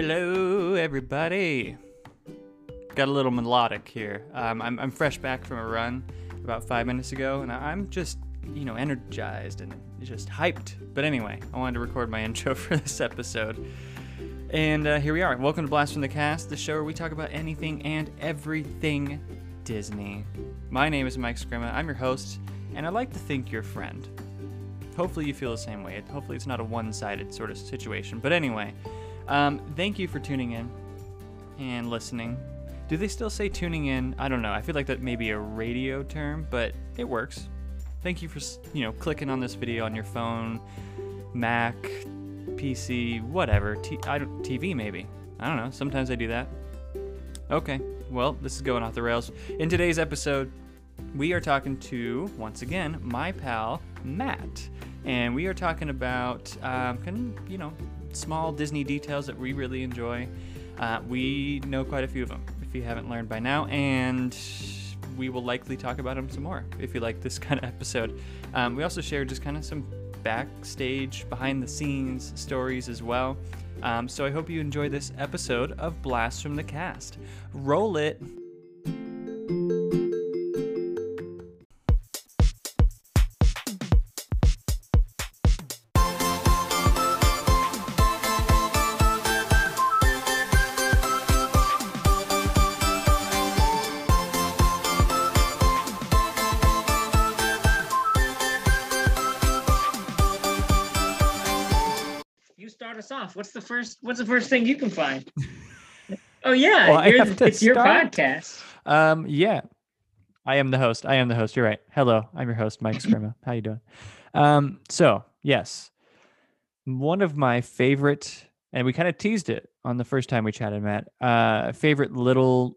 Hello, everybody. Got a little melodic here. Um, I'm, I'm fresh back from a run about five minutes ago, and I- I'm just, you know, energized and just hyped. But anyway, I wanted to record my intro for this episode. And uh, here we are. Welcome to Blast from the Cast, the show where we talk about anything and everything Disney. My name is Mike Scrimma. I'm your host, and I'd like to think your friend. Hopefully, you feel the same way. Hopefully, it's not a one sided sort of situation. But anyway, um, thank you for tuning in and listening. Do they still say tuning in? I don't know. I feel like that may be a radio term, but it works. Thank you for you know clicking on this video on your phone, Mac, PC, whatever. T- I don't, TV maybe. I don't know. Sometimes I do that. Okay. Well, this is going off the rails. In today's episode, we are talking to once again my pal Matt, and we are talking about um, kind of you know small Disney details that we really enjoy. Uh, we know quite a few of them, if you haven't learned by now, and we will likely talk about them some more if you like this kind of episode. Um, we also share just kind of some backstage, behind the scenes stories as well. Um, so I hope you enjoy this episode of Blast from the Cast. Roll it. What's the first? What's the first thing you can find? Oh yeah, Well, I you're- have to it's your podcast. Um, yeah, I am the host. I am the host. You're right. Hello, I'm your host, Mike Scrima. How you doing? Um, so yes, one of my favorite, and we kind of teased it on the first time we chatted, Matt. Uh, favorite little,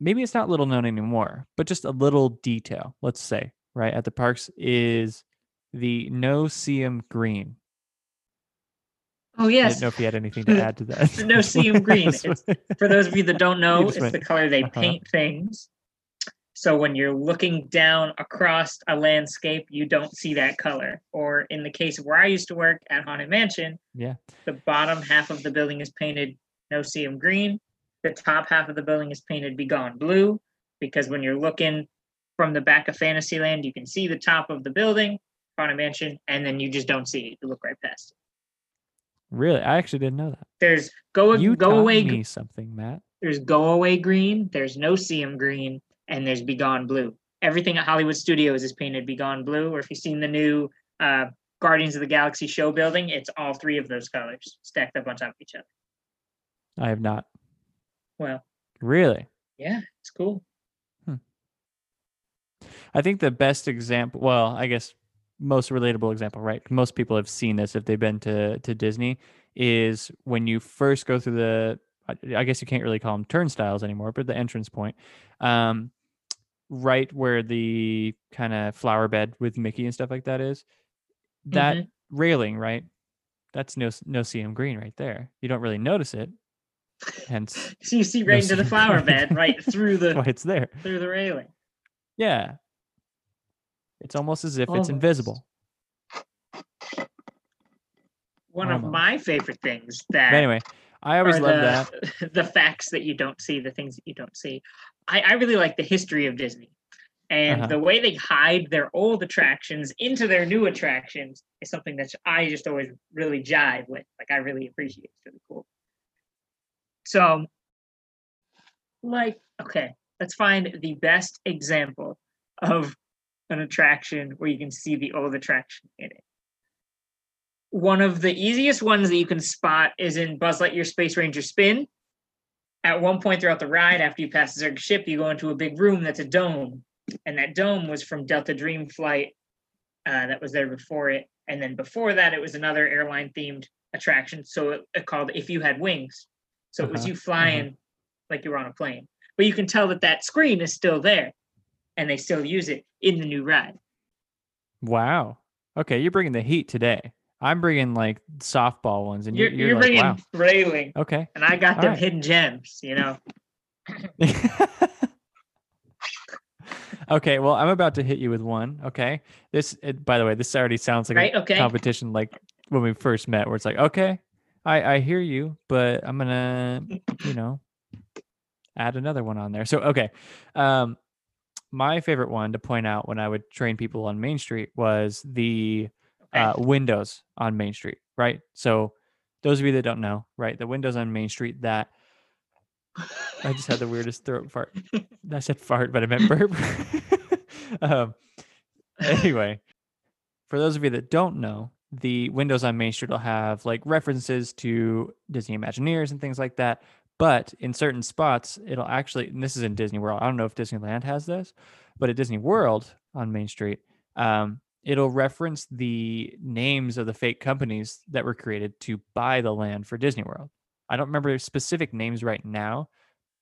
maybe it's not little known anymore, but just a little detail. Let's say right at the parks is the no seam green. Oh yes. I didn't know if you had anything to add to that. Seam green. For those of you that don't know, it's went, the color they uh-huh. paint things. So when you're looking down across a landscape, you don't see that color. Or in the case of where I used to work at Haunted Mansion, Yeah. the bottom half of the building is painted no seam green. The top half of the building is painted be gone blue because when you're looking from the back of Fantasyland, you can see the top of the building, Haunted Mansion, and then you just don't see it. You look right past it. Really, I actually didn't know that. There's go You go away. me something, Matt. There's go away green. There's no seam green, and there's be gone blue. Everything at Hollywood Studios is painted be gone blue. Or if you've seen the new uh, Guardians of the Galaxy show building, it's all three of those colors stacked up on top of each other. I have not. Well, Really? yeah, it's cool. I think the best example, well, I guess most relatable example, right? Most people have seen this if they've been to to Disney is when you first go through the I- guess you can't really call them turnstiles anymore, but the entrance point. Um right where the kind of flower bed with Mickey and stuff like that is. That Mhm. railing, right? That's no no seam green right there. You don't really notice it. Hence So you see No right into the flower bed, right through why the it's there. through the railing. Yeah. It's almost as if it's invisible. One of my favorite things But that anyway, I always love the, that. the facts that you don't see, the things that you don't see. I, I really like the history of Disney. And Uh-huh. the way they hide their old attractions into their new attractions is something that I just always really jive with. Like I really appreciate. It's really cool. So, like, okay, let's find the best example of an attraction where you can see the old attraction in it. One of the easiest ones that you can spot is in Buzz Lightyear Space Ranger Spin. At one point throughout the ride, after you pass the Zurg ship, you go into a big room that's a dome. And that dome was from Delta Dream Flight uh, that was there before it. And then before that, it was another airline themed attraction. So it, it called If You Had Wings. So it was Uh-huh, you flying like you were on a plane. But you can tell that that screen is still there and they still use it in the new ride. Wow. Okay, you're bringing the heat today. I'm bringing like softball ones, and You're, you're, you're, like, bringing wow. railing, Okay. and I got All them right. hidden gems, you know. okay. Well, I'm about to hit you with one. Okay. This, it, by the way, this already sounds like Right, a okay. competition like when we first met, where it's like, okay, I I hear you, but I'm gonna, you know, add another one on there. So okay, um, my favorite one to point out when I would train people on Main Street was the uh, windows on Main Street, right? So those of you that don't know, right, the windows on Main Street that I just had the weirdest throat fart. I said fart, but I meant burp. um, anyway, for those of you that don't know, the windows on Main Street will have like references to Disney Imagineers and things like that. But in certain spots, it'll actually, and this is in Disney World. I don't know if Disneyland has this, but at Disney World on Main Street, um, it'll reference the names of the fake companies that were created to buy the land for Disney World. I don't remember their specific names right now,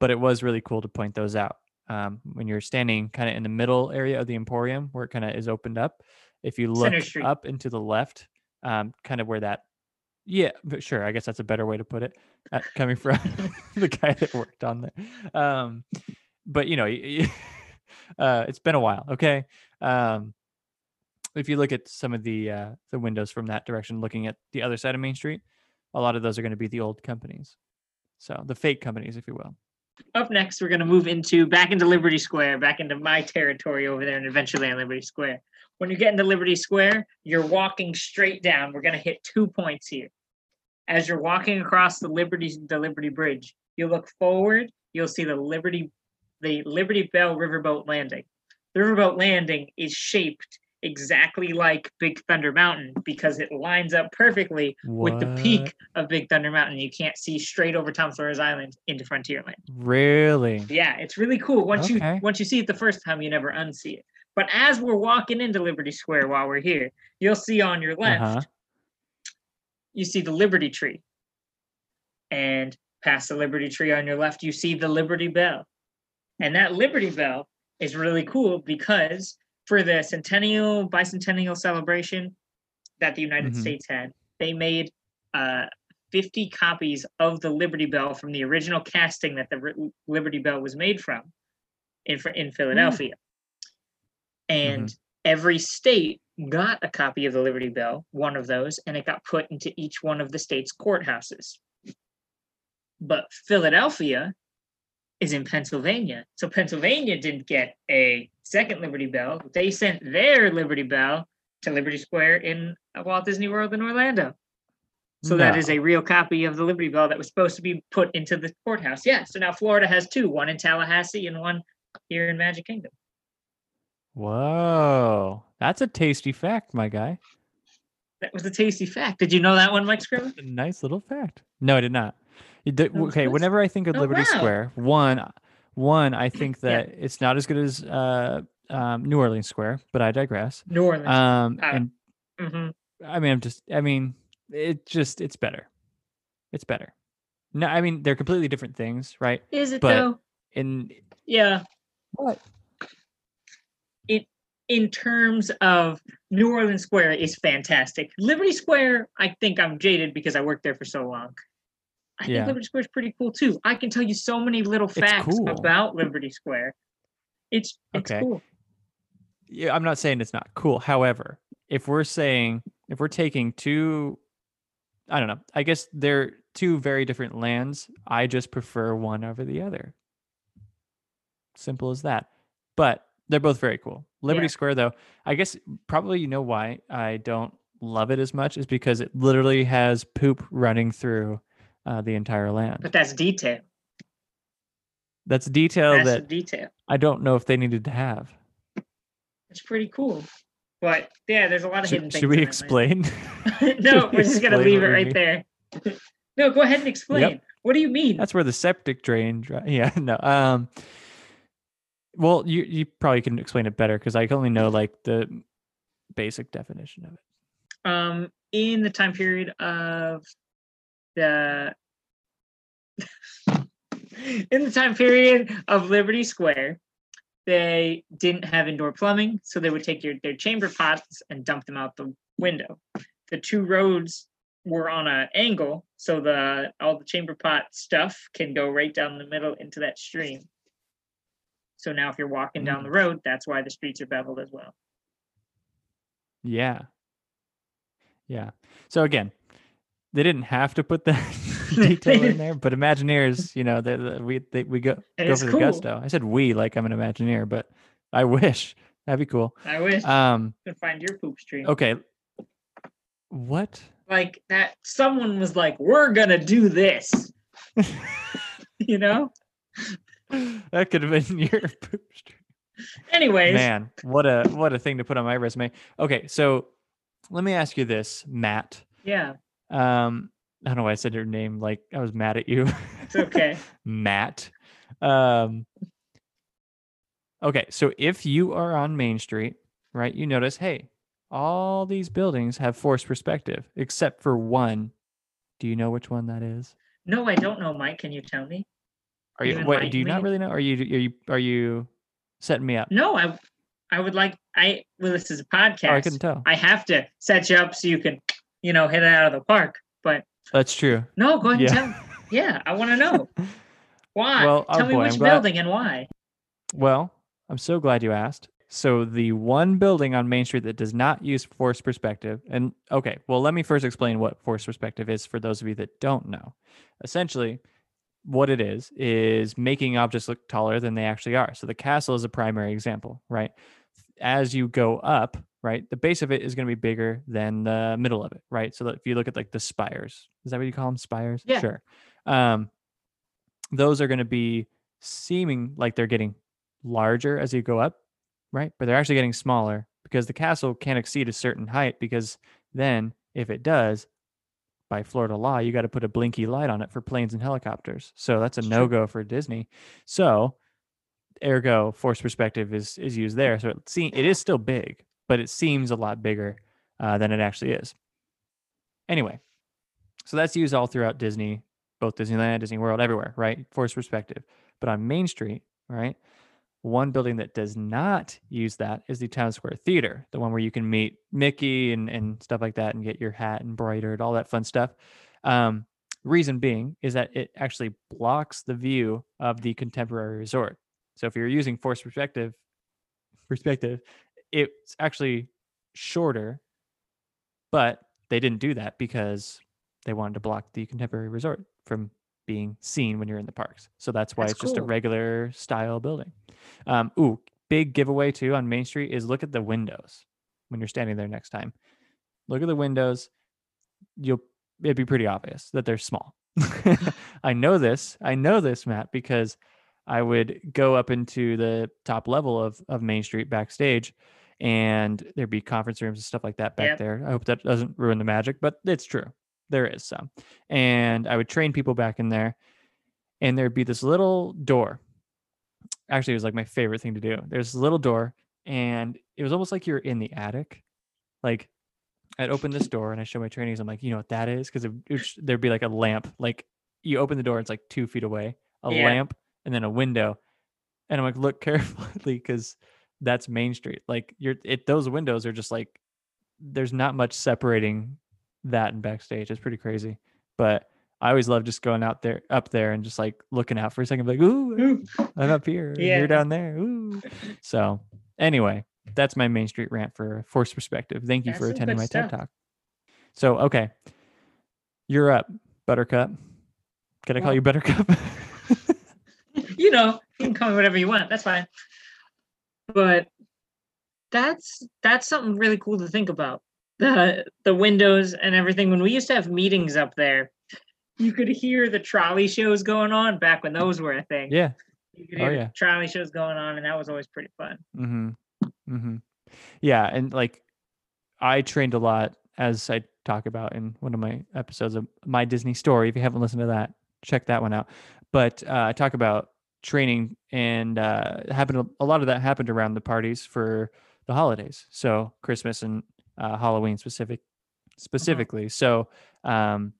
but it was really cool to point those out. Um, when you're standing kind of in the middle area of the Emporium where it kind of is opened up, if you look up and to the left, um, kind of where that, yeah, sure, I guess that's a better way to put it, coming from the guy that worked on there. Um, but you know, uh, it's been a while. Okay. Um, if you look at some of the uh, the windows from that direction, looking at the other side of Main Street, a lot of those are going to be the old companies, so the fake companies, if you will. Up next, we're going to move into back into Liberty Square, back into my territory over there and eventually on Liberty Square. When you get into Liberty Square, you're walking straight down. We're going to hit two points here. As you're walking across the Liberty the Liberty Bridge, you look forward, you'll see the Liberty the Liberty Belle Riverboat Landing. The Riverboat Landing is shaped exactly like Big Thunder Mountain because it lines up perfectly with the peak of Big Thunder Mountain. You can't see straight over Tom Sawyer's Island into Frontierland. Really? Yeah, it's really cool. Once Okay. you once you see it the first time, you never unsee it. But as we're walking into Liberty Square while we're here, you'll see on your left, Uh-huh. You see the Liberty Tree. And past the Liberty Tree on your left, you see the Liberty Bell. And that Liberty Bell is really cool because for the centennial bicentennial celebration that the United Mhm. States had, they made uh, 50 copies of the Liberty Bell from the original casting that the Liberty Bell was made from in in Philadelphia. And every state got a copy of the Liberty Bell, one of those, and it got put into each one of the state's courthouses. But Philadelphia is in Pennsylvania. So Pennsylvania didn't get a second Liberty Bell. They sent their Liberty Bell to Liberty Square in uh, Walt Disney World in Orlando. So that is a real copy of the Liberty Bell that was supposed to be put into the courthouse. Yeah. So now Florida has two, one in Tallahassee and one here in Magic Kingdom. Whoa, that's a tasty fact, my guy. That was a tasty fact. Did you know that one, Mike Scriven? A nice little fact. No, I did not. Did- okay, whenever I think of oh, Liberty wow. Square, one, one, I think Yeah. that it's not as good as uh, um, New Orleans Square, but I digress. New Orleans. Um, Uh, and hmm I mean, I'm just, I mean, it just, it's better. It's better. No, I mean, they're completely different things, right? Is it but- though? In Yeah. what? In terms of New Orleans Square is fantastic. Liberty Square, I think I'm jaded because I worked there for so long. I Yeah. think Liberty Square is pretty cool too. I can tell you so many little facts cool. about Liberty Square. It's it's Okay. cool. yeah, I'm not saying it's not cool. However, if we're saying if we're taking two, I don't know. I guess they're two very different lands. I just prefer one over the other. Simple as that. But they're both very cool. Liberty Yeah. Square, though, I guess probably you know why I don't love it as much is because it literally has poop running through uh, the entire land. But that's detail. That's detail That's that detail. I don't know if they needed to have. It's pretty cool. But yeah, there's a lot of hidden Should, things. should we explain? no, we we're just gonna leave it right there. no, go ahead and explain. What do you mean? That's where the septic drain. dri- Yeah, no. Um. Well, you you probably can explain it better because I only know like the basic definition of it. um in the time period of the in the time period of Liberty Square, they didn't have indoor plumbing, so they would take your their chamber pots and dump them out the window. The two roads were on an angle, so the all the chamber pot stuff can go right down the middle into that stream. So now, if you're walking down the road, that's why the streets are beveled as well. Yeah. Yeah. So again, they didn't have to put that detail in there, but Imagineers, you know, they, they- we they, we go go for the cool. gusto. I said we like I'm an Imagineer, but I wish that'd be cool. I wish Um, you could find your poop stream. okay, what? Like that someone was like, We're gonna do this. you know? that could have been your poop stream. Anyways, Man, what a what a thing to put on my resume. Okay, so let me ask you this, Matt. yeah, Um, I don't know why I said your name like I was mad at you. it's okay. Matt. Um, okay, so if you are on Main Street, right, you notice, hey, all these buildings have forced perspective except for one. Do you know which one that is? no, I don't know, Mike. Can you tell me? Are you? What? Do you not really know? Are you? Are you? Are you setting me up? No, I I would like I well this is a Oh, podcast. I couldn't tell. I have to set you up so you can, you know, hit it out of the park. But That's true. no, go ahead Yeah. and tell. Yeah, I want to know why. Well, oh tell me boy, which I'm glad- building and why. Well, I'm so glad you asked. So the one building on Main Street that does not use forced perspective, and okay, well, let me first explain what forced perspective is for those of you that don't know. Essentially, what it is is making objects look taller than they actually are. So the castle is a primary example, right? As you go up, right, the base of it is going to be bigger than the middle of it, right? So that if you look at like the spires, is that what you call them? Spires? Yeah. Sure. Um, those are going to be seeming like they're getting larger as you go up, right? But they're actually getting smaller because the castle can't exceed a certain height because then if it does, by Florida law, you got to put a blinky light on it for planes and helicopters. So that's a no go for Disney. So ergo force perspective is is used there. So it see it is still big, but it seems a lot bigger uh, than it actually is. Anyway, so that's used all throughout Disney, both Disneyland, Disney World, everywhere, right? Force perspective. But on Main Street, right? One building that does not use that is the Town Square Theater, the one where you can meet Mickey and, and stuff like that and get your hat embroidered, all that fun stuff. Um, reason being is that it actually blocks the view of the contemporary resort. So if you're using force perspective, perspective, it's actually shorter, but they didn't do that because they wanted to block the contemporary resort from being seen when you're in the parks. So that's why That's it's just a regular style building. Um, ooh, big giveaway too on Main Street is look at the windows when you're standing there next time. Look at the windows. You'll it'd be pretty obvious that they're small. I know this. I know this, Matt, because I would go up into the top level of of Main Street backstage and there'd be conference rooms and stuff like that back Yep. there. I hope that doesn't ruin the magic, but it's true. There is some. And I would train people back in there and there'd be this little door. Actually, it was like my favorite thing to do. There's this little door and it was almost like you're in the attic. Like I'd open this door and I show my trainees. I'm like, you know what that is? Because it, it sh- there'd be like a lamp. Like you open the door, it's like two feet away, a Yeah. lamp, and then a window. And I'm like, look carefully because that's Main Street. Like you're it those windows are just like there's not much separating that and backstage. It's pretty crazy. But I always love just going out there up there and just like looking out for a second, like, ooh. I'm up here. Yeah. You're down there. Ooh. So anyway, that's my Main Street rant for Force Perspective. Thank you That's for attending my TED. Talk. So okay. You're up, Buttercup. Can I call Well- you Buttercup? you know, you can call me whatever you want. That's fine. But that's that's something really cool to think about. The the windows and everything. When we used to have meetings up there, you could hear the trolley shows going on back when those were a thing. yeah. You could Oh, hear yeah. the trolley shows going on, and that was always pretty fun. Mm-hmm. Mm-hmm. Yeah, and like I trained a lot as I talk about in one of my episodes of my Disney story. If you haven't listened to that, check that one out. But uh, I talk about training and uh, happened a lot of that happened around the parties for the holidays. So Christmas and uh, Halloween specific specifically. So um,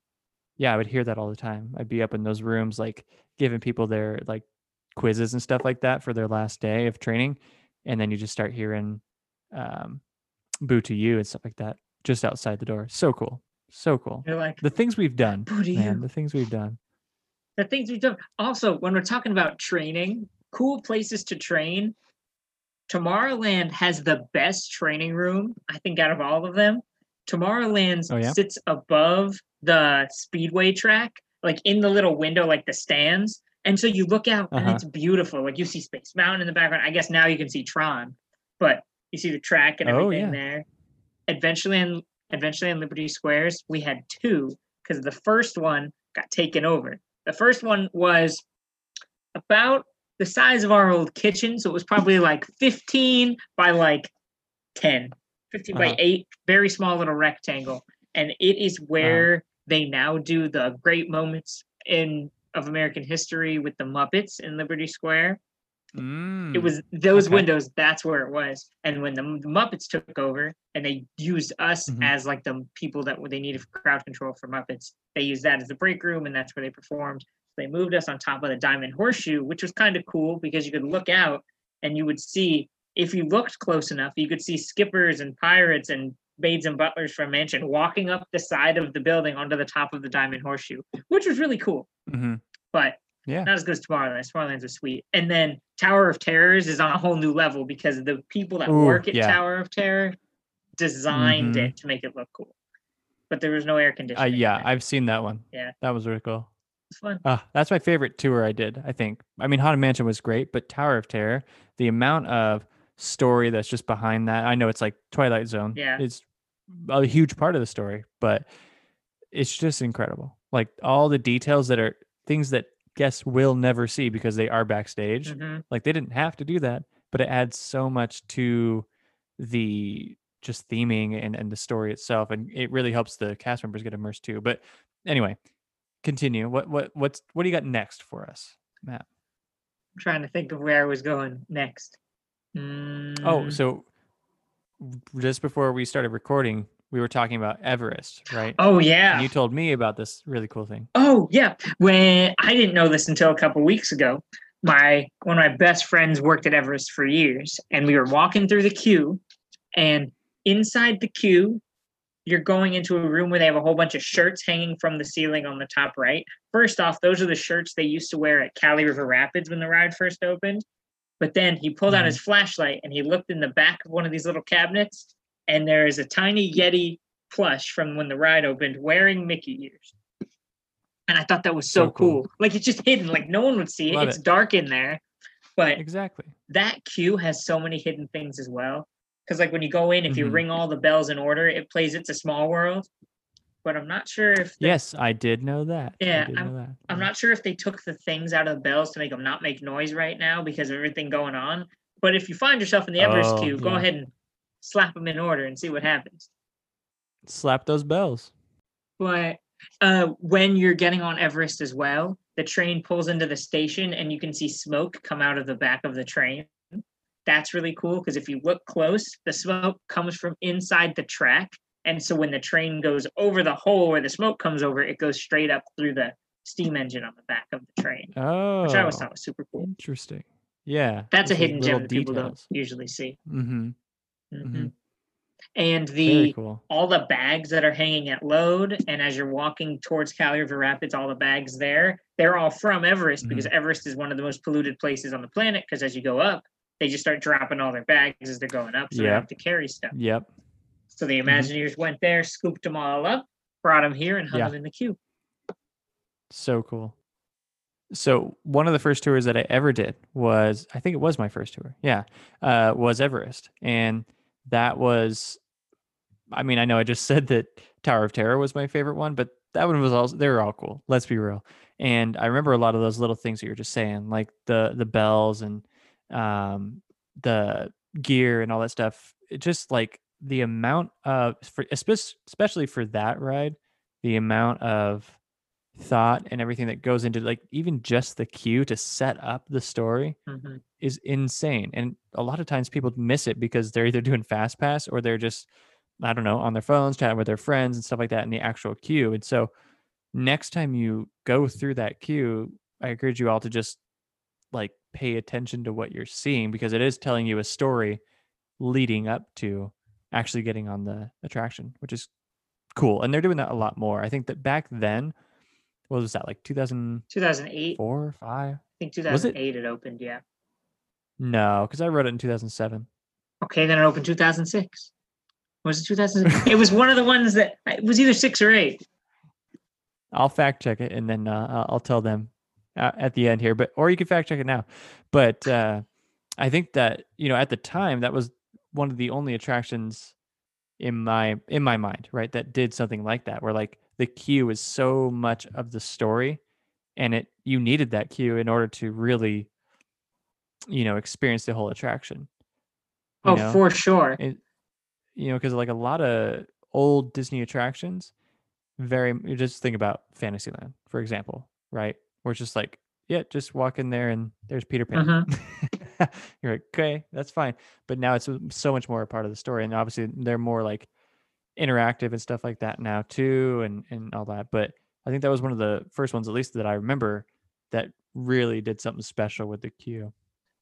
yeah, I would hear that all the time. I'd be up in those rooms like giving people their like quizzes and stuff like that for their last day of training and then you just start hearing um, "boo to you" and stuff like that just outside the door. So cool, so cool. You're like, The things we've done, Boo to man. you. The things we've done. the things we've done. Also, when we're talking about training, cool places to train, Tomorrowland has the best training room, I think, out of all of them. Tomorrowland Oh, yeah? sits above the speedway track, like in the little window, like the stands. And so you look out and Uh-huh. it's beautiful. Like you see Space Mountain in the background. I guess now you can see Tron, but you see the track and Oh, everything yeah. there. Adventureland, Adventureland Liberty Squares, we had two because the first one got taken over. The first one was about the size of our old kitchen. So it was probably like 15 by like 10, 15 by Uh-huh. 8, very small little rectangle. And it is where they now do the great moments in of American history with the Muppets in Liberty Square. Mm. It was those okay. windows, that's where it was. And when the, Muppets took over and they used us Mhm. as like the people that they needed for crowd control for Muppets, they used that as the break room and that's where they performed. They moved us on top of the Diamond Horseshoe, which was kind of cool because you could look out and you would see, if you looked close enough, you could see skippers and pirates and maids and butlers from Mansion walking up the side of the building onto the top of the Diamond Horseshoe, which was really cool. hmm But Yeah. not as good as Tomorrowland. Tomorrowland's are sweet. And then Tower of Terrors is on a whole new level because the people that Ooh, work at yeah. Tower of Terror designed Mhm. it to make it look cool. But there was no air Uh, conditioning. in yeah, it. I've seen that one. Yeah. That was really cool. It's fun. Uh, that's my favorite tour I did, I think. I mean, Haunted Mansion was great, but Tower of Terror, the amount of story that's just behind that. I know it's like Twilight Zone. Yeah. It's a huge part of the story, but it's just incredible. Like all the details that are things that guests will never see because they are backstage. Mhm. Like they didn't have to do that, but it adds so much to the just theming and, and the story itself. And it really helps the cast members get immersed too. But anyway, continue. What what what's what do you got next for us, Matt? I'm trying to think of where I was going next. Oh, Mm, so just before we started recording, we were talking about Everest, right? oh yeah. And you told me about this really cool thing. Oh yeah. When I didn't know this until a couple weeks ago. My one of my best friends worked at Everest for years, and we were walking through the queue, and inside the queue, you're going into a room where they have a whole bunch of shirts hanging from the ceiling on the top right. First off, those are the shirts they used to wear at Kali River Rapids when the ride first opened. But then he pulled out Mhm. his flashlight and he looked in the back of one of these little cabinets, and there is a tiny Yeti plush from when the ride opened wearing Mickey ears. And I thought that was so, So cool. cool. Like it's just hidden, like no one would see it. Love it's it. dark in there. But Exactly. that queue has so many hidden things as well. Because like when you go in, if you Mhm. ring all the bells in order, it plays It's a Small World. But I'm not sure if the- Yes, I did know that. Yeah, did know that. I'm not sure if they took the things out of the bells to make them not make noise right now because of everything going on. But if you find yourself in the Everest Oh, queue, go ahead and slap them in order and see what happens. Slap those bells. But uh, when you're getting on Everest as well, the train pulls into the station and you can see smoke come out of the back of the train. That's really cool because if you look close, the smoke comes from inside the track. And so when the train goes over the hole where the smoke comes over, it goes straight up through the steam engine on the back of the train, Oh, which I always thought was super cool. interesting. Yeah, That's a hidden gem that people don't usually see. Mm-hmm. Mhm. And the cool. all the bags that are hanging at load and as you're walking towards Kali River Rapids, all the bags there, they're all from Everest because Mm-hmm. Everest is one of the most polluted places on the planet because as you go up, they just start dropping all their bags as they're going up, so they have to carry stuff. Yep. So the Imagineers went there, scooped them all up, brought them here, and hung Yeah. them in the queue. So cool. So one of the first tours that I ever did was, I think it was my first tour. Yeah, uh, was Everest, and that was, I mean, I know I just said that Tower of Terror was my favorite one, but that one was also they were all cool. Let's be real. And I remember a lot of those little things that you were just saying, like the the bells and um, the gear and all that stuff. It just like the amount of, for, espe- especially for that ride, the amount of thought and everything that goes into like even just the queue to set up the story Mhm. is insane. And a lot of times people miss it because they're either doing fast pass or they're just, I don't know, on their phones, chatting with their friends and stuff like that in the actual queue. And so next time you go through that queue, I encourage you all to just like pay attention to what you're seeing because it is telling you a story leading up to actually getting on the attraction, which is cool. And they're doing that a lot more. I think that back then, what was that like 2004 2008, I or 5? think Was it? 2008 it opened, yeah. No, because I wrote it in 2007. Okay, then it opened 2006. Was it 2000? it was one of the ones that it was either six or eight. I'll fact check it and then uh, I'll- tell them at the end here. But or you can fact check it now. But uh, I think that you know at the time that was one of the only attractions in my in my mind, right? That did something like that, where like the queue is so much of the story, and it you needed that queue in order to really, you know, experience the whole attraction. Oh, know? for sure. it, you know, because like a lot of old Disney attractions, very just think about Fantasyland, for example, right? Where it's just like, yeah, just walk in there and there's Peter Pan. Mm-hmm. You're like, okay, that's fine. But now it's so much more a part of the story, and obviously they're more like interactive and stuff like that now too, and and all that. But I think that was one of the first ones, at least that I remember, that really did something special with the queue.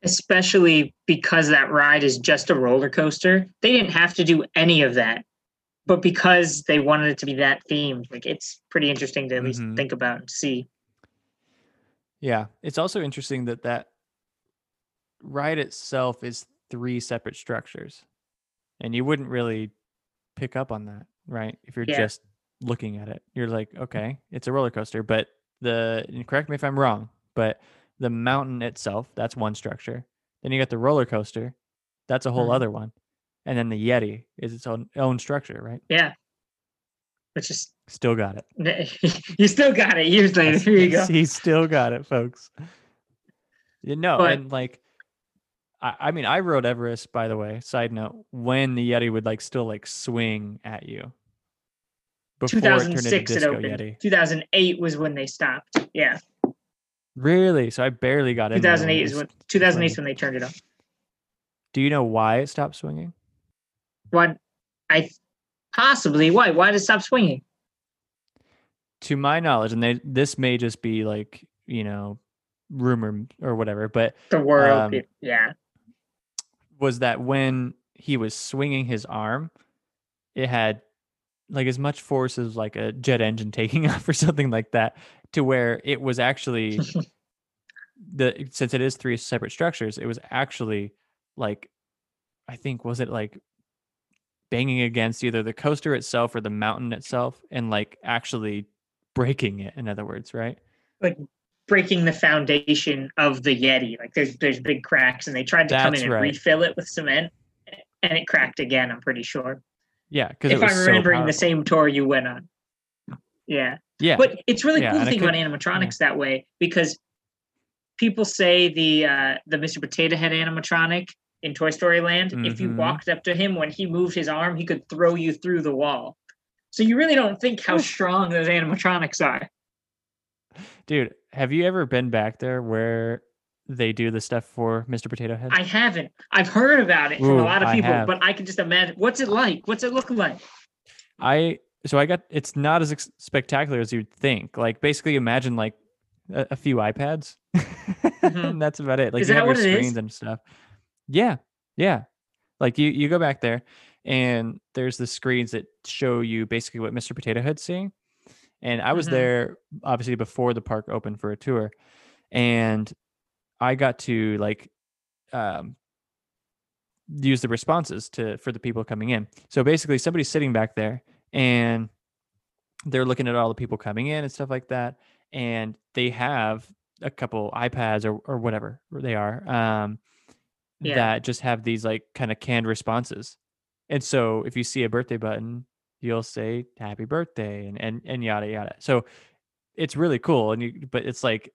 Especially because that ride is just a roller coaster. They didn't have to do any of that. But because they wanted it to be that themed, like it's pretty interesting to at least Mhm. think about and see. Yeah, it's also interesting that that ride itself is three separate structures, and you wouldn't really pick up on that, right? If you're Yeah. just looking at it, you're like, okay, it's a roller coaster, but the and correct me if I'm wrong, but the mountain itself, that's one structure. Then you got the roller coaster, that's a whole Mhm. other one, and then the Yeti is its own own structure, right? Yeah. Which is Still got it. you still got it years later. Here you go. He still got it, folks. You know, But- and like, I, I mean, I rode Everest, by the way. Side note, when the Yeti would like still like swing at you before it turned into 2006 it Disco opened. Yeti. 2008 was when they stopped. Yeah. Really? So I barely got when 2008 it is when 2008 is when they turned it on. Do you know why it stopped swinging? What I possibly why why did it stop swinging? To my knowledge, and they this may just be like you know rumor or whatever, but The world, Um, yeah. was that when he was swinging his arm, it had like as much force as like a jet engine taking off or something like that, to where it was actually the since it is three separate structures, it was actually like I think was it like banging against either the coaster itself or the mountain itself and like actually breaking it in other words right like breaking the foundation of the Yeti. Like there's there's big cracks, and they tried to come in and right. refill it with cement, and it cracked again. I'm pretty sure. yeah because If I'm remembering the same tour you went on. Yeah, yeah but it's really Yeah, cool to think about could- animatronics that way because people say the uh, the Mr. Potato Head animatronic in Toy Story Land, if you Mhm. walked up to him when he moved his arm, he could throw you through the wall. So you really don't think how strong those animatronics are. dude have you ever been back there where they do the stuff for mr potato head I haven't. I've heard about it from Ooh, a lot of people, have. but I can just imagine. What's it like? What's it look like? I so I got it's not as spectacular as you'd think. Like basically imagine like a, a few iPads, mm-hmm. and that's about it. Like Is you have your screens and stuff. Yeah, yeah. Like you you go back there, and there's the screens that show you basically what Mr. Potato Head's seeing. And I was Mhm. there obviously before the park opened for a tour, and I got to like um use the responses to for the people coming in. So basically somebody's sitting back there and they're looking at all the people coming in and stuff like that and they have a couple iPads or or whatever they are um Yeah. that just have these like kind of canned responses. And so if you see a birthday button, you'll say happy birthday and and, and yada yada. So it's really cool and you but it's like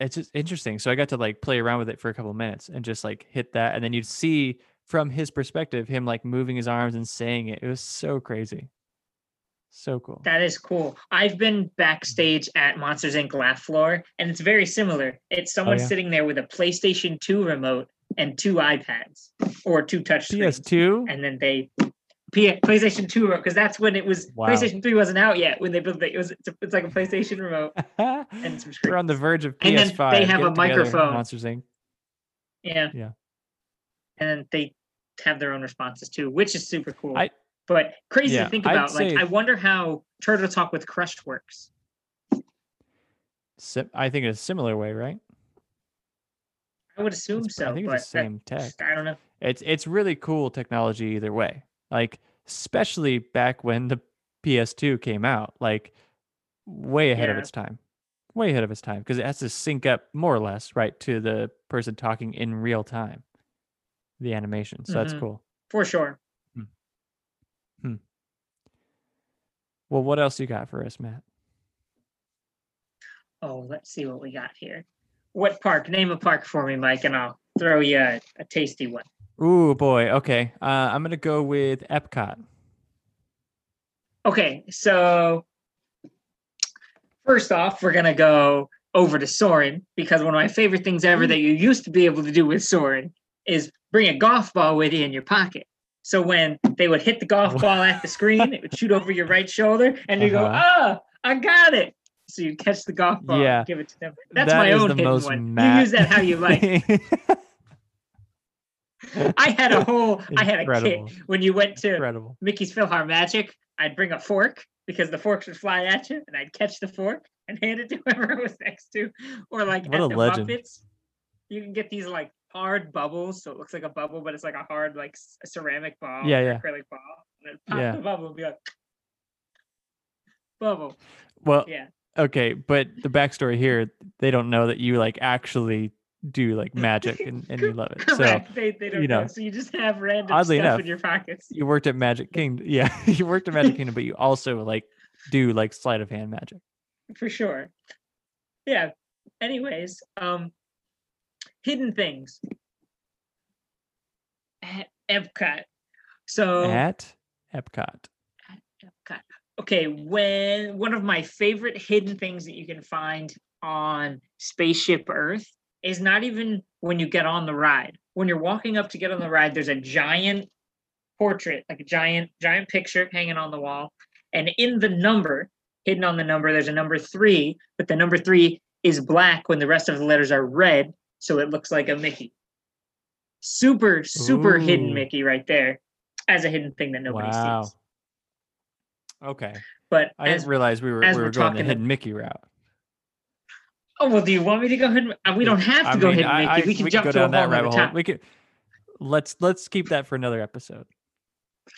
it's just interesting. So I got to like play around with it for a couple minutes and just like hit that and then you'd see from his perspective him like moving his arms and saying it. It was so crazy. So cool. That is cool. I've been backstage mm-hmm. at Monsters Inc. Laugh Floor, and it's very similar. It's oh, someone Oh, yeah? sitting there with a PlayStation 2 remote and two iPads or two touch screens. PS2? And then they P- PlayStation 2 remote because that's when it was Wow. PlayStation 3 wasn't out yet when they built it. It was it's, a, it's like a PlayStation remote and some We're on the verge of And then PS5. they have Get a together, microphone. Monsters Inc. Yeah. Yeah. And then they have their own responses too, which is super cool. I- but crazy Yeah, to think I'd about. Like, I wonder how Turtle Talk with Crush works. I think in a similar way, right? I would assume It's- so. I think but it's the same tech. I don't know. It's it's really cool technology either way. Like especially back when the PS2 came out, like way ahead of its time. Way ahead of its time because it has to sync up more or less, right, to the person talking in real time. The animation. So that's Mhm. cool. For sure. Well, what else you got for us, Matt? Oh, let's see what we got here. What park? Name a park for me, Mike, and I'll throw you a, a tasty one. Ooh, boy. Okay. Uh, I'm going to go with Epcot. Okay, so first off, we're gonna go over to Soarin' because one of my favorite things ever that you used to be able to do with Soarin' is bring a golf ball with you in your pocket. So when they would hit the golf ball at the screen, it would shoot over your right shoulder, and you go, Uh-huh. "Ah, I got it!" So you catch the golf ball, Yeah. and give it to them. That's That my own hidden one. You use that how you like. I had a whole, I had a kit when you went to Incredible. Mickey's PhilharMagic, I'd bring a fork because the forks would fly at you, and I'd catch the fork and hand it to whoever was next to. Or like What at a the legend. Muppets, you can get these like hard bubbles, so it looks like a bubble, but it's like a hard like s- ceramic ball, Yeah, yeah. acrylic ball, and then pop Yeah. the bubble be like bubble. Well, Yeah, okay, but the backstory here, they don't know that you like actually do like magic and, and you love it. So they they don't you know. know, so you just have random oddly stuff enough, in your pockets. you worked at Magic Kingdom. Yeah, you worked at Magic Kingdom, but you also like do like sleight of hand magic. for sure. Yeah. Anyways, um, hidden things at Epcot. So At Epcot. Epcot. Okay, when one of my favorite hidden things that you can find on Spaceship Earth is not even when you get on the ride. When you're walking up to get on the ride, there's a giant portrait, like a giant, giant picture hanging on the wall. And in the number, hidden on the number, there's a number three, but the number three is black when the rest of the letters are red. So it looks like a Mickey. Super, super hidden Mickey right there as a hidden thing that nobody wow. sees. Okay. But I as didn't realize we were we we're were going the hidden Mickey route. Oh well, do you want me to go hidden? uh, We don't have to I go mean, hidden I- Mickey. We can could jump go to down that rabbit hole. We could let's let's keep that for another episode.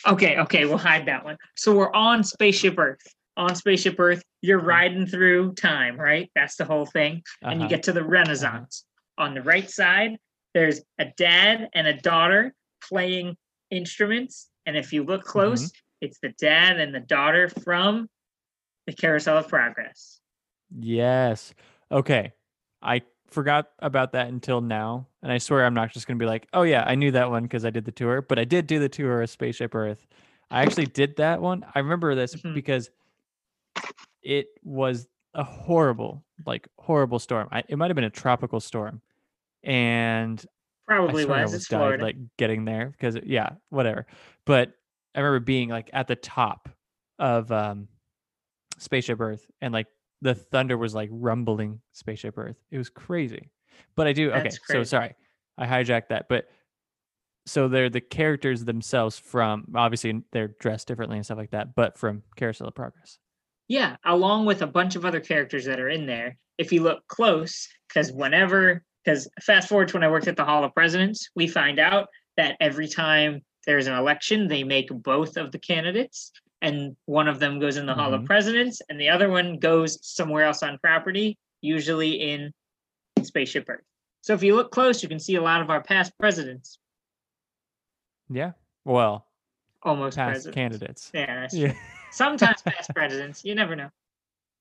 Okay, okay, we'll hide that one. So we're on Spaceship Earth. On Spaceship Earth, you're riding through time, right? That's the whole thing. And you Uh-huh. get to the Renaissance. On the right side, there's a dad and a daughter playing instruments. And if you look close, it's the dad and the daughter from the Carousel of Progress. Yes. Okay. I forgot about that until now. And I swear I'm not just going to be like, oh, yeah, I knew that one because I did the tour, but I did do the tour of Spaceship Earth. I actually did that one. I remember this Mhm. because it was a horrible, like, horrible storm. I, it might have been a tropical storm. And Probably I swear I was. It's died Florida. like getting there because yeah, whatever. But I remember being like at the top of um Spaceship Earth and like the thunder was like rumbling Spaceship Earth. It was crazy. But I do okay, so sorry. I hijacked that. But so they're the characters themselves from obviously they're dressed differently and stuff like that, but from Carousel of Progress. Yeah, along with a bunch of other characters that are in there. If you look close, because whenever, because fast forward to when I worked at the Hall of Presidents, we find out that every time there's an election, they make both of the candidates, and one of them goes in the Hall of Mhm. Presidents, and the other one goes somewhere else on property, usually in Spaceship Earth. So if you look close, you can see a lot of our past presidents, Yeah. Well, almost past presidents. candidates. Yeah, Yeah. Sometimes past presidents. You never know.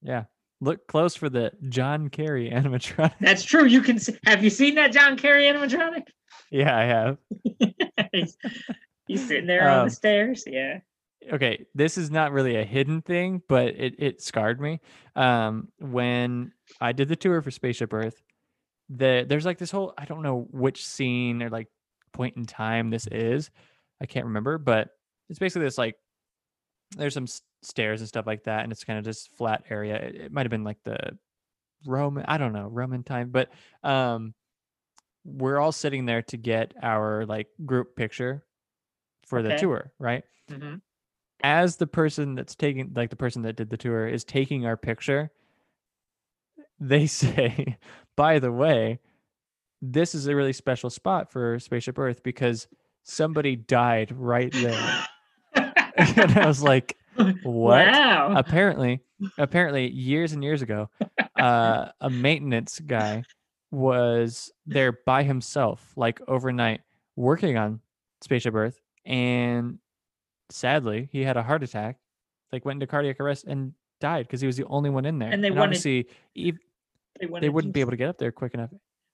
Yeah. Look close for the John Kerry animatronic. That's true. You can see, have you seen that John Kerry animatronic? yeah, I have. he's, he's sitting there on Um, the stairs. Yeah. okay this is not really a hidden thing but it, it scarred me um when i did the tour for spaceship earth the there's like this whole i don't know which scene or like point in time this is i can't remember but it's basically this like there's some s- stairs and stuff like that and it's kind of just flat area it, it might have been like the roman i don't know roman time but um we're all sitting there to get our like group picture for the Okay. tour right? Hmm as the person that's taking like the person that did the tour is taking our picture they say by the way this is a really special spot for spaceship earth because somebody died right there and I was like, what? Wow. apparently apparently years and years ago uh, a maintenance guy was there by himself like overnight working on spaceship earth and sadly he had a heart attack like went into cardiac arrest and died because he was the only one in there And they wanted- obviously ev- they, wanted they wouldn't be able to get up there quick enough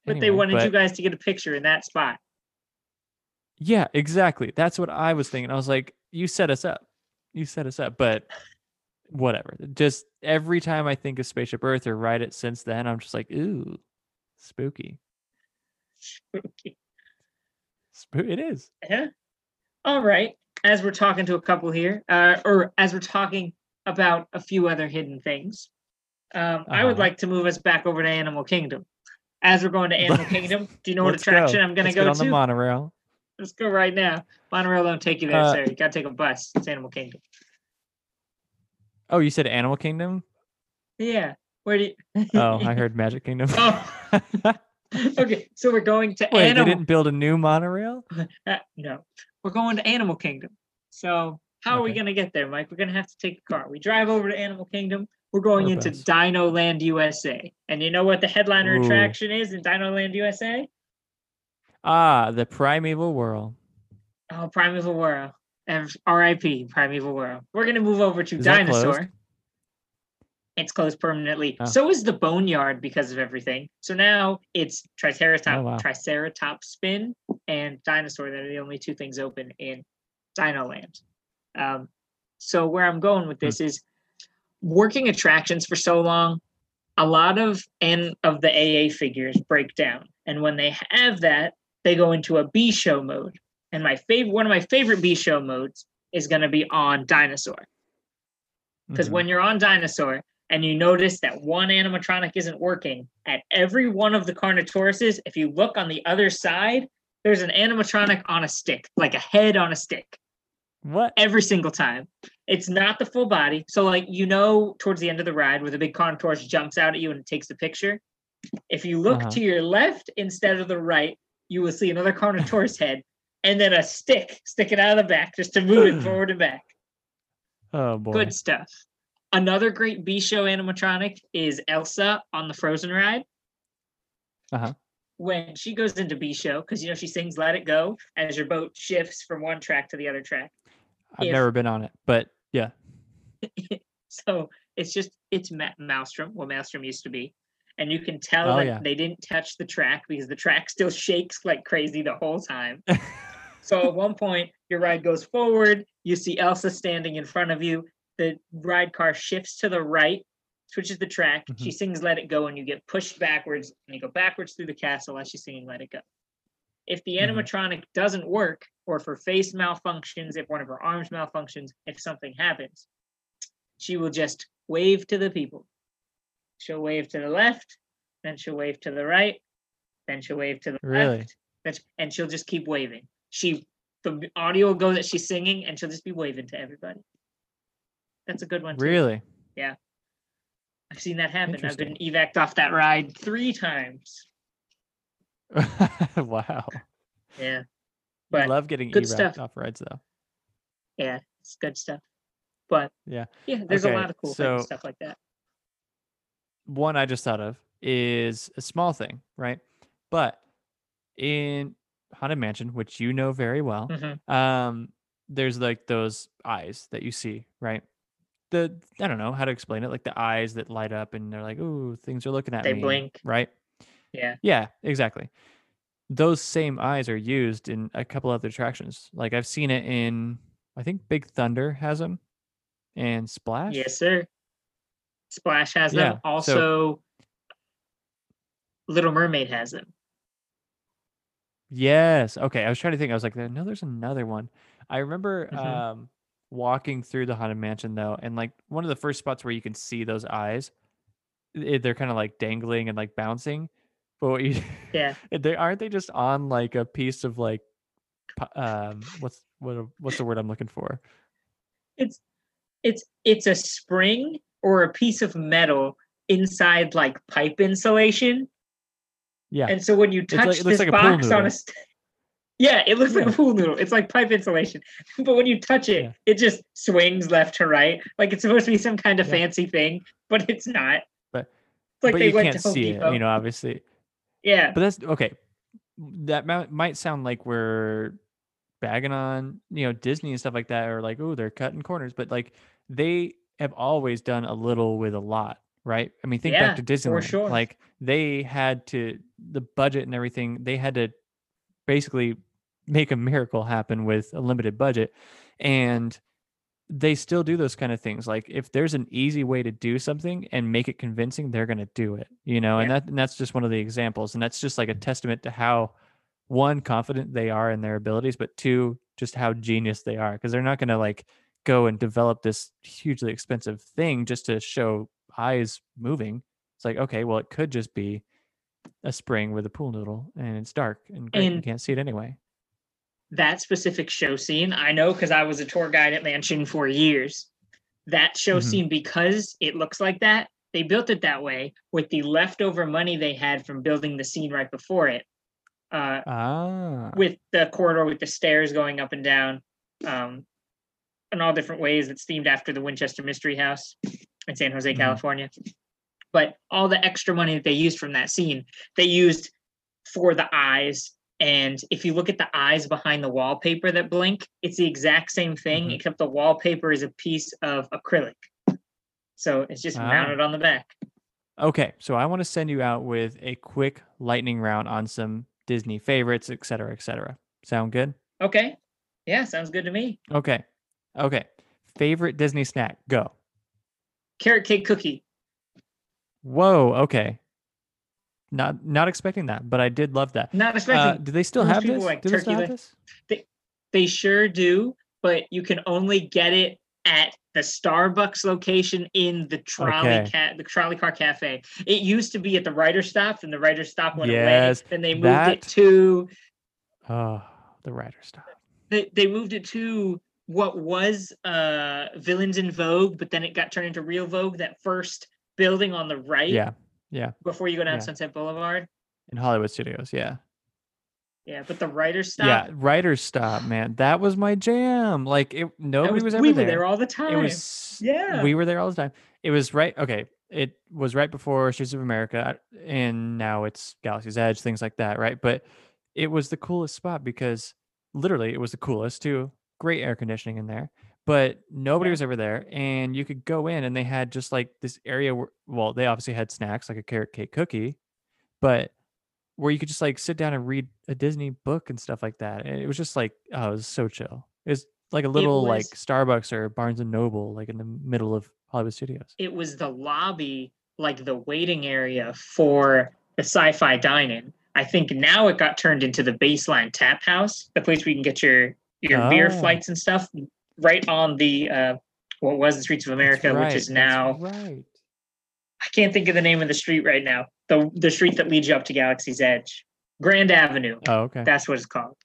But they anyway, wanted you guys to get a picture in that spot. yeah exactly that's what i was thinking i was like you set us up you set us up but whatever just every time i think of spaceship earth or write it since then i'm just like ooh spooky Spooky. Spoo- it is Yeah. All right. As we're talking to a couple here, uh, or as we're talking about a few other hidden things, um, I would Uh-huh. like to move us back over to Animal Kingdom. As we're going to Animal Kingdom, do you know what attraction go. I'm going to go on to? the monorail Let's go right now. Monorail don't take you there, Uh, sir. You got to take a bus. It's Animal Kingdom. oh you said animal kingdom Yeah. Where do you? oh i heard magic kingdom Oh, okay. So we're going to wait they Animal. didn't build a new monorail Uh, no, we're going to Animal Kingdom. So how are we gonna get there, Mike? We're gonna have to take a car. We drive over to Animal Kingdom. We're going Or into bus. Dino Land USA. And you know what the headliner Ooh. attraction is in Dino Land USA? Ah the primeval whirl Oh, Primeval Whirl. R.I.P. Primeval Whirl. We're gonna move over to Is Dinosaur. closed? It's closed permanently. Oh. So is the Boneyard because of everything. So now it's Triceratops, Oh, wow. Triceratops Spin, and Dinosaur. That are the only two things open in Dino Land. Um, so where I'm going Hmm. with this is working attractions for so long. A lot of and of the AA figures break down, and when they have that, they go into a B show mode. And my favorite, one of my favorite B show modes is going to be on Dinosaur because Mhm. when you're on dinosaur and you notice that one animatronic isn't working at every one of the carnotauruses if you look on the other side there's an animatronic on a stick like a head on a stick what every single time it's not the full body so like you know towards the end of the ride where the big carnotaurus jumps out at you and takes the picture if you look Uh-huh. to your left instead of the right you will see another carnotaurus head and then a stick sticking out of the back just to move it forward and back oh boy Good stuff. Another great B show animatronic is Elsa on the Frozen ride. Uh-huh. When she goes into B show, because you know she sings "Let It Go" as your boat shifts from one track to the other track. i've if- never been on it but yeah So it's just it's Ma- Maelstrom, what Maelstrom used to be, and you can tell Oh, that yeah. they didn't touch the track because the track still shakes like crazy the whole time. So at one point, your ride goes forward. You see Elsa standing in front of you. The ride car shifts to the right, switches the track. She sings "Let It Go," and you get pushed backwards, and you go backwards through the castle as she's singing "Let It Go." If the Mhm. animatronic doesn't work, or if her face malfunctions, if one of her arms malfunctions, if something happens, she will just wave to the people. She'll wave to the left, then she'll wave to the right, then she'll wave to the Really? left, and she'll just keep waving. She the audio will go that she's singing, and she'll just be waving to everybody. That's a good one. Too. really Yeah. I've seen that happen. I've been evac'd off that ride three times. wow Yeah, But I love getting good evac stuff. off rides though yeah, it's good stuff. But Yeah. yeah, there's Okay, a lot of cool so- things, stuff like that. One I just thought of is a small thing, right? But in Haunted Mansion, which you know very well, Mhm. um, there's like those eyes that you see, right? The I don't know how to explain it, like the eyes that light up and they're like, "Ooh, things are looking at They me," blink. right? Yeah, Yeah, exactly. Those same eyes are used in a couple other attractions. Like I've seen it in, I think Big Thunder has them, and Splash. yes, sir. Splash has Yeah, them. so- Also, Little Mermaid has them. Yes. Okay. I was trying to think. I was like, no, there's another one. I remember Mhm. um walking through the haunted mansion though, and like one of the first spots where you can see those eyes, i- they're kind of like dangling and like bouncing. But what you, Yeah. they aren't they just on like a piece of like, um, what's what what's the word I'm looking for? It's it's it's a spring or a piece of metal inside like pipe insulation. Yeah. And so when you touch looks this like a box on a st- Yeah, it looks like a pool noodle. It's like pipe insulation. But when you touch it, Yeah. it just swings left to right. Like it's supposed to be some kind of Yeah. fancy thing, but it's not. But- it's like but they you went can't to Home see Depot. it, you know, obviously. Yeah. But that's okay. That might, might sound like we're bagging on, you know, Disney and stuff like that, or like, oh, they're cutting corners. But like, they have always done a little with a lot, right? I mean, think Yeah, back to Disneyland. sure. Like, they had to the budget and everything. They had to basically make a miracle happen with a limited budget, and they still do those kind of things. Like, if there's an easy way to do something and make it convincing, they're going to do it. You know, and that and that's just one of the examples, and that's just like a testament to how one confident they are in their abilities but two just how genius they are because they're not going to like go and develop this hugely expensive thing just to show eyes moving it's like okay well it could just be a spring with a pool noodle and it's dark and great, you can't see it anyway that specific show scene, I know because I was a tour guide at Mansion for years. That show Mhm. scene, because it looks like that, they built it that way with the leftover money they had from building the scene right before it. Uh, ah with the corridor with the stairs going up and down, um, in all different ways that's themed after the Winchester Mystery House in San Jose, Mhm. California. But all the extra money that they used from that scene, they used for the eyes. And if you look at the eyes behind the wallpaper that blink, it's the exact same thing, Mhm. except the wallpaper is a piece of acrylic. So it's just Ah. mounted on the back. okay so i want to send you out with a quick lightning round on some disney favorites et cetera et cetera sound good Okay. Yeah, sounds good to me. okay okay favorite disney snack go Carrot cake cookie. Whoa, okay. Not not expecting that, but I did love that. Not expecting Uh, do they still have this? like do they still have this? They they sure do, but you can only get it at the Starbucks location in the trolley Okay. ca- the trolley car cafe. It used to be at the writer stop, and the writer stop went Yes, away. Then they moved that- it to Oh, the writer stop. they, they moved it to what was uh Villains in Vogue, but then it got turned into Real Vogue, that first building on the right Yeah, yeah. before you go down yeah. Sunset Boulevard. In Hollywood Studios, yeah. Yeah, but the writer stop Yeah, writer's stop, man. That was my jam. Like it nobody was, ever we there. were there all the time. It was Yeah. We were there all the time. It was right okay. It was right before Streets of America and now it's Galaxy's Edge, things like that, right? But it was the coolest spot because literally it was the coolest too. Great air conditioning in there. But nobody Yeah. was ever there and you could go in and they had just like this area where well, they obviously had snacks like a carrot cake cookie, but where you could just like sit down and read a Disney book and stuff like that. And it was just like, oh, it was so chill. It was like a little like Starbucks or Barnes and Noble, like in the middle of Hollywood Studios. it was the lobby, like the waiting area for the sci-fi dining. I think now it got turned into the baseline tap house, the place where you can get your your beer Oh. flights and stuff, right on the uh, what was the Streets of America, right, which is now right. I can't think of the name of the street right now. The the street that leads you up to Galaxy's Edge, Grand Avenue. Oh, okay. That's what it's called.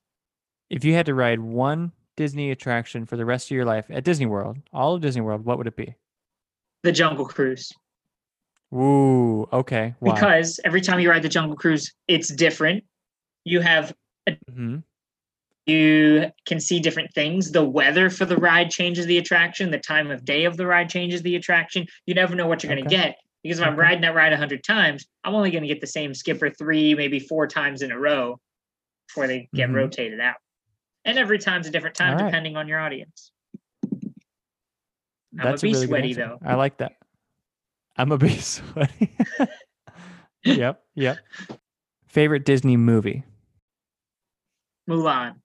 if you had to ride one Disney attraction for the rest of your life at Disney World, all of Disney World, what would it be? The Jungle Cruise. Ooh, okay. Why? Because every time you ride the Jungle Cruise, it's different. You have hmm you can see different things. The weather for the ride changes the attraction. The time of day of the ride changes the attraction. You never know what you're going to get because if I'm riding that ride a hundred times, I'm only going to get the same skipper three, maybe four times in a row before they get Mhm. rotated out. And every time's a different time right. depending on your audience. I'm a That's bee really sweaty, though. I like that. I'm a bee sweaty. yep, yep. Favorite Disney movie? Mulan,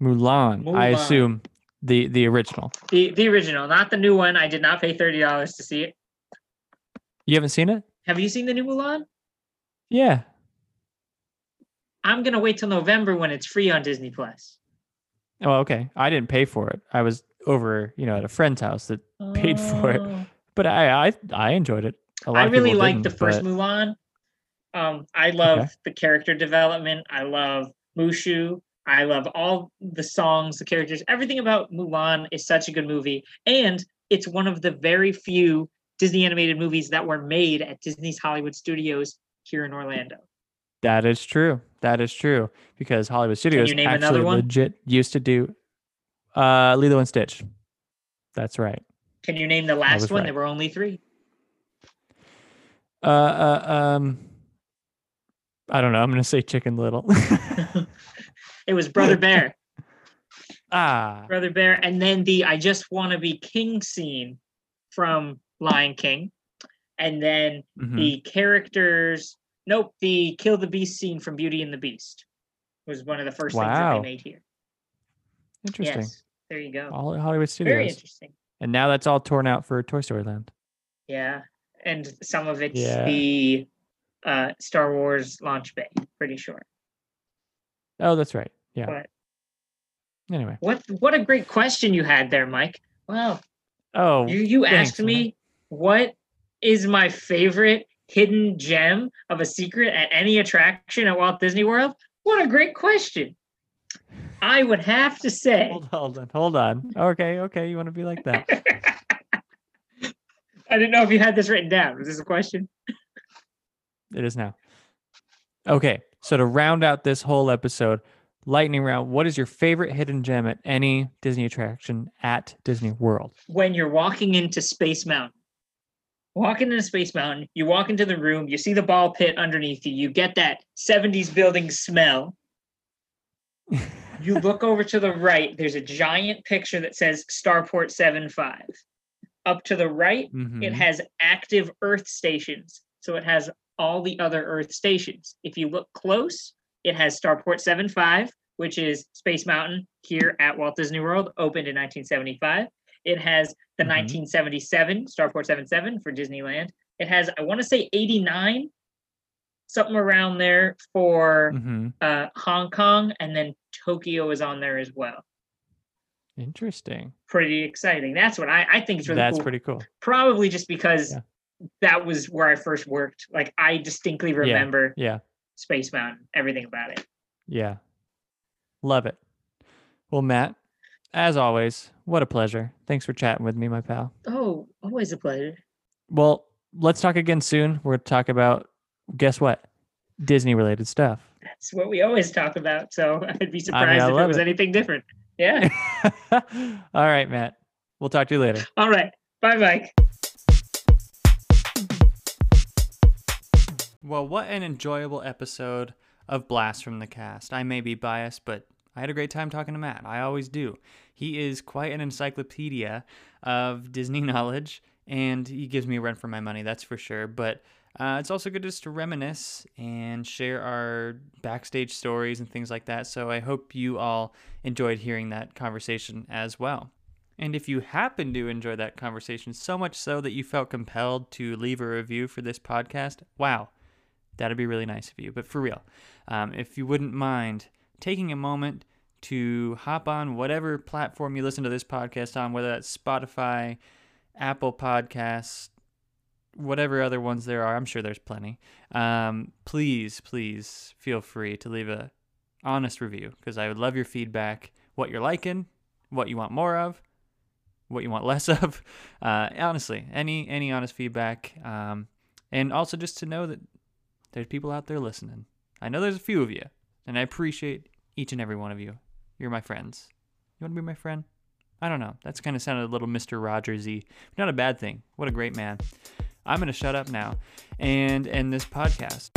Mulan. I assume the the original. the the original, not the new one. I did not pay thirty dollars to see it. You haven't seen it? Have you seen the new Mulan? Yeah. I'm gonna wait till November when it's free on Disney Plus. Oh, okay. I didn't pay for it. I was over, you know, at a friend's house that paid for it. Oh. But I I, I enjoyed it. A lot I really people like the first but- Mulan. Um, I love the character development. I love Mushu. I love all the songs, the characters, everything about Mulan is such a good movie, and it's one of the very few Disney animated movies that were made at Disney's Hollywood Studios here in Orlando. That is true. That is true because Hollywood Studios actually another legit used to do uh, Lilo and Stitch. That's right. Can you name the last one? right. There were only three. Uh, uh, um, I don't know. I'm gonna say Chicken Little. It was Brother Bear. ah, Brother Bear, and then the I just want to be king scene from Lion King, and then mhm. the characters. Nope, the Kill the Beast scene from Beauty and the Beast was one of the first things that Wow. they made here. interesting. Yes, there you go. All Hollywood Studios. Very interesting. and now that's all torn out for Toy Story Land. Yeah, and some of it's Yeah. the uh, Star Wars launch bay. Pretty sure. Oh, that's right. Yeah. But Anyway. what what a great question you had there, Mike. Wow, Oh, you you thanks, asked me what is my favorite hidden gem of a secret at any attraction at Walt Disney World? What a great question. I would have to say hold, hold on, hold on. Okay, okay. You want to be like that? I didn't know if you had this written down. Is this a question? It is now. Okay, so to round out this whole episode, lightning round. What is your favorite hidden gem at any Disney attraction at Disney World? when you're walking into Space Mountain. Walking into Space Mountain, you walk into the room, you see the ball pit underneath you, you get that 70s building smell. You look over to the right, there's a giant picture that says Starport 75. Up to the right, it Mhm. has active Earth stations. So it has all the other Earth stations. If you look close, it has Starport 75, which is Space Mountain here at Walt Disney World, opened in 1975. It has the Mhm. 1977 Starport 77 for Disneyland. It has, I want to say 89, something around there for Mhm. uh, Hong Kong, and then Tokyo is on there as well. Interesting. Pretty exciting. That's what I, I think is really That's cool. pretty cool. Probably just because Yeah. That was where I first worked. Like I distinctly remember Yeah. Space Mountain, everything about it. Yeah. Love it. Well, Matt, as always, what a pleasure. Thanks for chatting with me, my pal. Oh, always a pleasure. Well, let's talk again soon. We're going to talk about, guess what? Disney related stuff. That's what we always talk about. So I'd be surprised I if it was it. anything different. Yeah. All right, Matt. We'll talk to you later. All right. Bye, Mike. Well, what an enjoyable episode of Blast from the Cast. I may be biased, but I had a great time talking to Matt. I always do. He is quite an encyclopedia of Disney knowledge, and he gives me a run for my money, that's for sure. But uh, it's also good just to reminisce and share our backstage stories and things like that. So I hope you all enjoyed hearing that conversation as well. And if you happen to enjoy that conversation so much so that you felt compelled to leave a review for this podcast, wow, that'd be really nice of you. But for real, um, if you wouldn't mind taking a moment to hop on whatever platform you listen to this podcast on, whether that's Spotify, Apple Podcasts, whatever other ones there are, I'm sure there's plenty. Um, please, please feel free to leave a honest review because I would love your feedback, what you're liking, what you want more of, what you want less of. Uh, honestly, any any honest feedback, um, and also just to know that there's people out there listening. I know there's a few of you, and I appreciate each and every one of you. You're my friends. You want to be my friend? I don't know. That's kind of sounded a little Mr. Rogersy. Not a bad thing. What a great man. I'm going to shut up now and end this podcast.